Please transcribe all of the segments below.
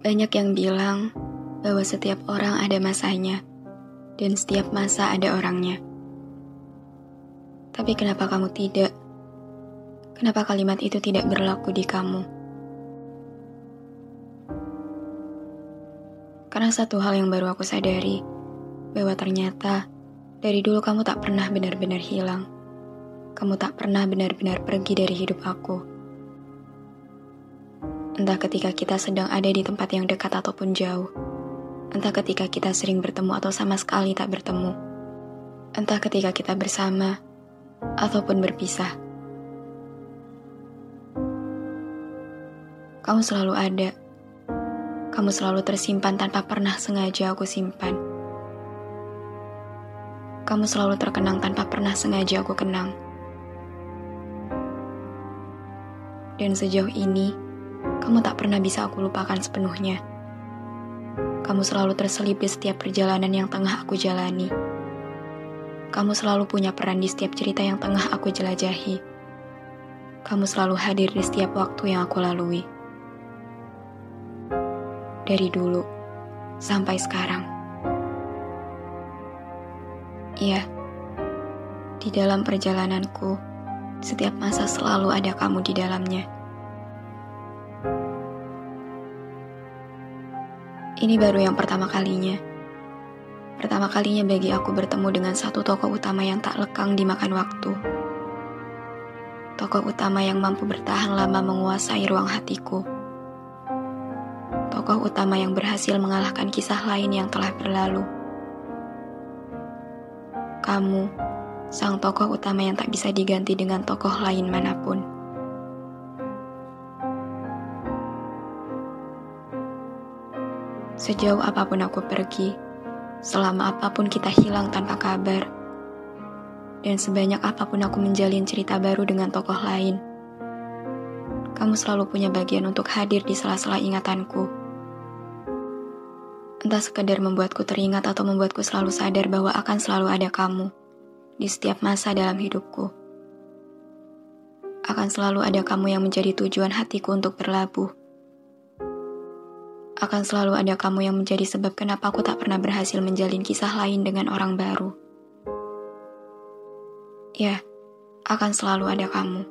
Banyak yang bilang bahwa setiap orang ada masanya, dan setiap masa ada orangnya. Tapi kenapa kamu tidak? Kenapa kalimat itu tidak berlaku di kamu? Karena satu hal yang baru aku sadari, bahwa ternyata dari dulu kamu tak pernah benar-benar hilang. Kamu tak pernah benar-benar pergi dari hidup aku. Entah ketika kita sedang ada di tempat yang dekat ataupun jauh. Entah ketika kita sering bertemu atau sama sekali tak bertemu. Entah ketika kita bersama ataupun berpisah. Kamu selalu ada. Kamu selalu tersimpan tanpa pernah sengaja aku simpan. Kamu selalu terkenang tanpa pernah sengaja aku kenang. Dan sejauh ini, kamu tak pernah bisa aku lupakan sepenuhnya. Kamu selalu terselip di setiap perjalanan yang tengah aku jalani. Kamu selalu punya peran di setiap cerita yang tengah aku jelajahi. Kamu selalu hadir di setiap waktu yang aku lalui. Dari dulu sampai sekarang. Iya, di dalam perjalananku, setiap masa selalu ada kamu di dalamnya. Ini baru yang pertama kalinya. Pertama kalinya bagi aku bertemu dengan satu tokoh utama yang tak lekang dimakan waktu. Tokoh utama yang mampu bertahan lama menguasai ruang hatiku. Tokoh utama yang berhasil mengalahkan kisah lain yang telah berlalu. Kamu, sang tokoh utama yang tak bisa diganti dengan tokoh lain mana pun. Sejauh apa pun aku pergi, selama apa pun kita hilang tanpa kabar, dan sebanyak apa pun aku menjalin cerita baru dengan tokoh lain, kamu selalu punya bagian untuk hadir di sela-sela ingatanku. Entah sekedar membuatku teringat atau membuatku selalu sadar bahwa akan selalu ada kamu di setiap masa dalam hidupku. Akan selalu ada kamu yang menjadi tujuan hatiku untuk berlabuh akan selalu ada kamu yang menjadi sebab kenapa aku tak pernah berhasil menjalin kisah lain dengan orang baru. Ya, akan selalu ada kamu.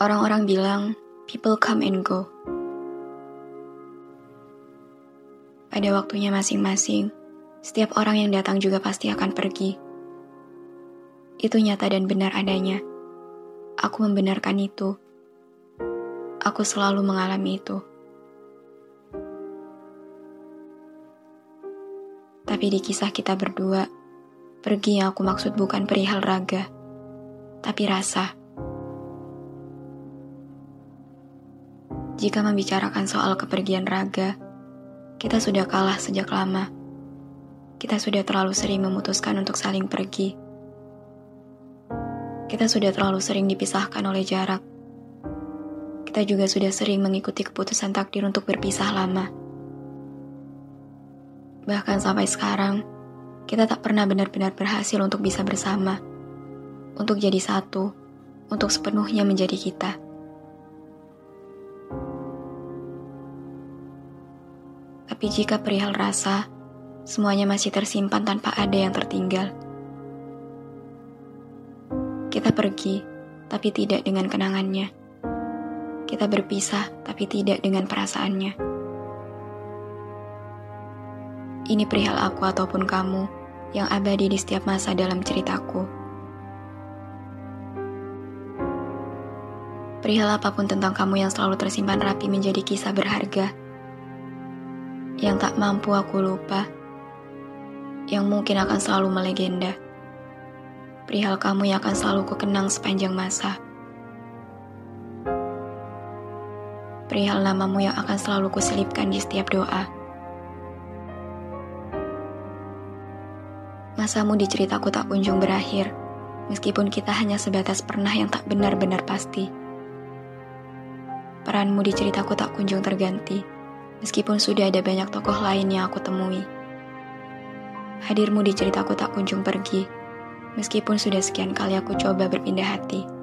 Orang-orang bilang, people come and go. Pada waktunya masing-masing, setiap orang yang datang juga pasti akan pergi. Itu nyata dan benar adanya. Aku membenarkan itu Aku selalu mengalami itu. Tapi di kisah kita berdua, pergi yang aku maksud bukan perihal raga, tapi rasa. Jika membicarakan soal kepergian raga, kita sudah kalah sejak lama. Kita sudah terlalu sering memutuskan untuk saling pergi. Kita sudah terlalu sering dipisahkan oleh jarak kita juga sudah sering mengikuti keputusan takdir untuk berpisah lama. Bahkan sampai sekarang, kita tak pernah benar-benar berhasil untuk bisa bersama, untuk jadi satu, untuk sepenuhnya menjadi kita. Tapi jika perihal rasa, semuanya masih tersimpan tanpa ada yang tertinggal. Kita pergi, tapi tidak dengan kenangannya kita berpisah, tapi tidak dengan perasaannya. Ini perihal aku ataupun kamu yang abadi di setiap masa dalam ceritaku. Perihal apa pun tentang kamu yang selalu tersimpan rapi menjadi kisah berharga. Yang tak mampu aku lupa. yang mungkin akan selalu melegenda. Perihal kamu yang akan selalu kukenang sepanjang masa. Perihal namamu yang akan selalu kuselipkan di setiap doa. Masamu di ceritaku tak kunjung berakhir, meskipun kita hanya sebatas pernah yang tak benar-benar pasti. Peranmu di ceritaku tak kunjung terganti, meskipun sudah ada banyak tokoh lain yang aku temui. Hadirmu di ceritaku tak kunjung pergi, meskipun sudah sekian kali aku coba berpindah hati.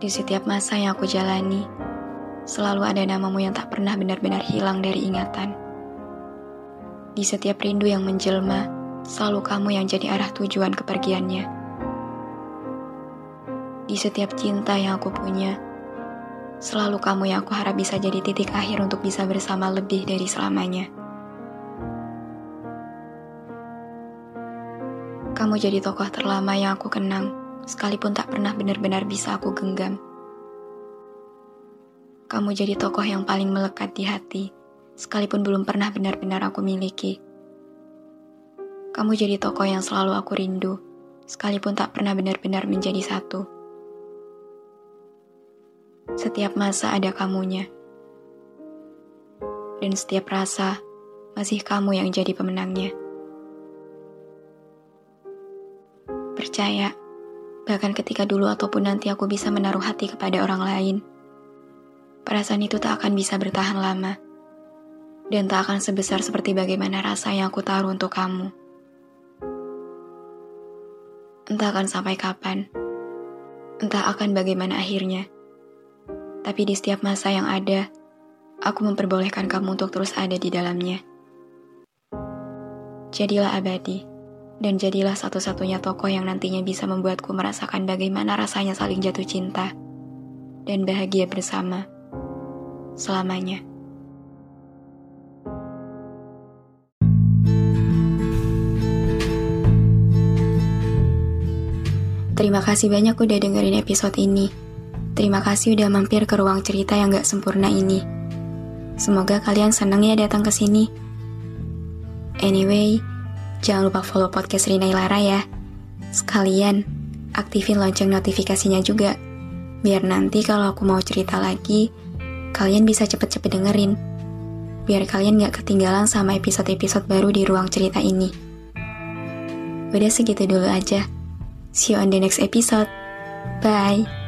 Di setiap masa yang aku jalani, selalu ada namamu yang tak pernah benar-benar hilang dari ingatan. Di setiap rindu yang menjelma, selalu kamu yang jadi arah tujuan kepergiannya. Di setiap cinta yang aku punya, selalu kamu yang aku harap bisa jadi titik akhir untuk bisa bersama lebih dari selamanya. Kamu jadi tokoh terlama yang aku kenang, sekalipun tak pernah benar-benar bisa aku genggam. Kamu jadi tokoh yang paling melekat di hati, sekalipun belum pernah benar-benar aku miliki. Kamu jadi tokoh yang selalu aku rindu, sekalipun tak pernah benar-benar menjadi satu. Setiap masa ada kamunya. Dan setiap rasa, masih kamu yang jadi pemenangnya. Percaya, bahkan ketika dulu ataupun nanti aku bisa menaruh hati kepada orang lain, perasaan itu tak akan bisa bertahan lama, dan tak akan sebesar seperti bagaimana rasa yang aku taruh untuk kamu. Entah akan sampai kapan, entah akan bagaimana akhirnya, tapi di setiap masa yang ada, aku memperbolehkan kamu untuk terus ada di dalamnya. Jadilah abadi dan jadilah satu-satunya tokoh yang nantinya bisa membuatku merasakan bagaimana rasanya saling jatuh cinta dan bahagia bersama selamanya. Terima kasih banyak udah dengerin episode ini. Terima kasih udah mampir ke ruang cerita yang gak sempurna ini. Semoga kalian senang ya datang ke sini. Anyway, Jangan lupa follow podcast Rina Ilara ya. Sekalian, aktifin lonceng notifikasinya juga. Biar nanti kalau aku mau cerita lagi, kalian bisa cepet-cepet dengerin. Biar kalian gak ketinggalan sama episode-episode baru di ruang cerita ini. Udah segitu dulu aja. See you on the next episode. Bye.